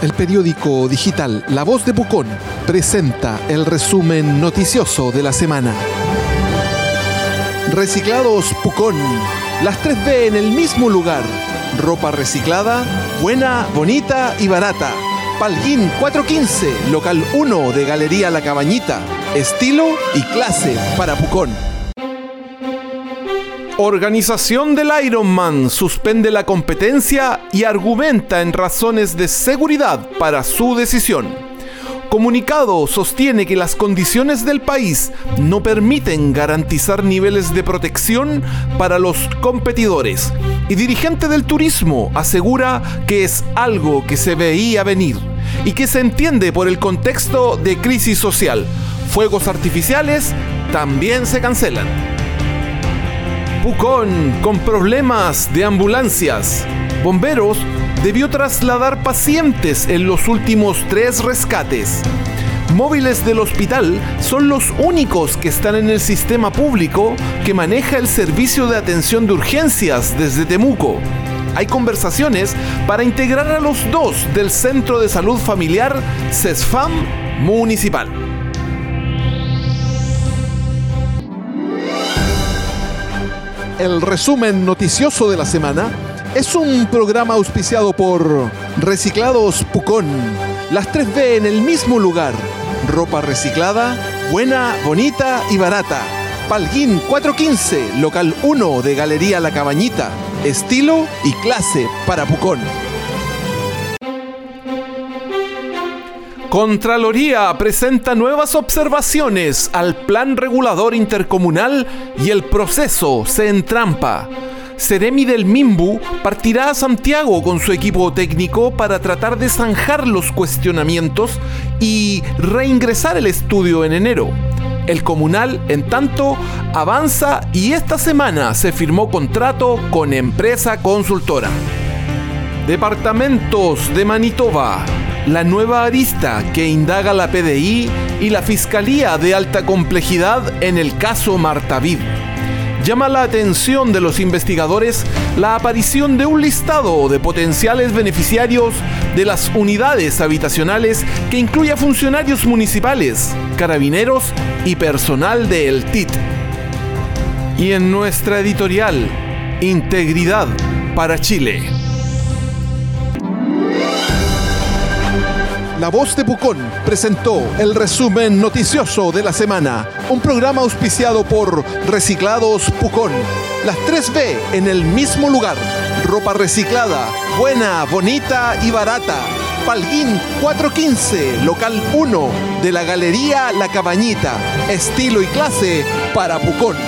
El periódico digital La Voz de Pucón presenta el resumen noticioso de la semana. Reciclados Pucón. Las 3B en el mismo lugar. Ropa reciclada, buena, bonita y barata. Palguín 415, local 1 de Galería La Cabañita. Estilo y clase para Pucón. Organización del Ironman suspende la competencia y argumenta en razones de seguridad para su decisión. Comunicado sostiene que las condiciones del país no permiten garantizar niveles de protección para los competidores. Y dirigente del turismo asegura que es algo que se veía venir y que se entiende por el contexto de crisis social. Fuegos artificiales también se cancelan. Pucón con problemas de ambulancias. Bomberos debió trasladar pacientes en los últimos tres rescates. Móviles del hospital son los únicos que están en el sistema público que maneja el servicio de atención de urgencias desde Temuco. Hay conversaciones para integrar a los dos del Centro de Salud Familiar CESFAM Municipal. El resumen noticioso de la semana es un programa auspiciado por Reciclados Pucón. Las 3B en el mismo lugar. Ropa reciclada, buena, bonita y barata. Palguín 415, local 1 de Galería La Cabañita. Estilo y clase para Pucón. Contraloría presenta nuevas observaciones al plan regulador intercomunal y el proceso se entrampa. Seremi del Mimbu partirá a Santiago con su equipo técnico para tratar de zanjar los cuestionamientos y reingresar el estudio en enero. El comunal, en tanto, avanza y esta semana se firmó contrato con empresa consultora. Departamentos de Manitoba la nueva arista que indaga la PDI y la Fiscalía de Alta Complejidad en el caso Martavid. Llama la atención de los investigadores la aparición de un listado de potenciales beneficiarios de las unidades habitacionales que incluye a funcionarios municipales, carabineros y personal de El TIT. Y en nuestra editorial, Integridad para Chile. La Voz de Pucón presentó el resumen noticioso de la semana, un programa auspiciado por Reciclados Pucón. Las 3B en el mismo lugar. Ropa reciclada, buena, bonita y barata. Palguín 415, local 1 de la Galería La Cabañita. Estilo y clase para Pucón.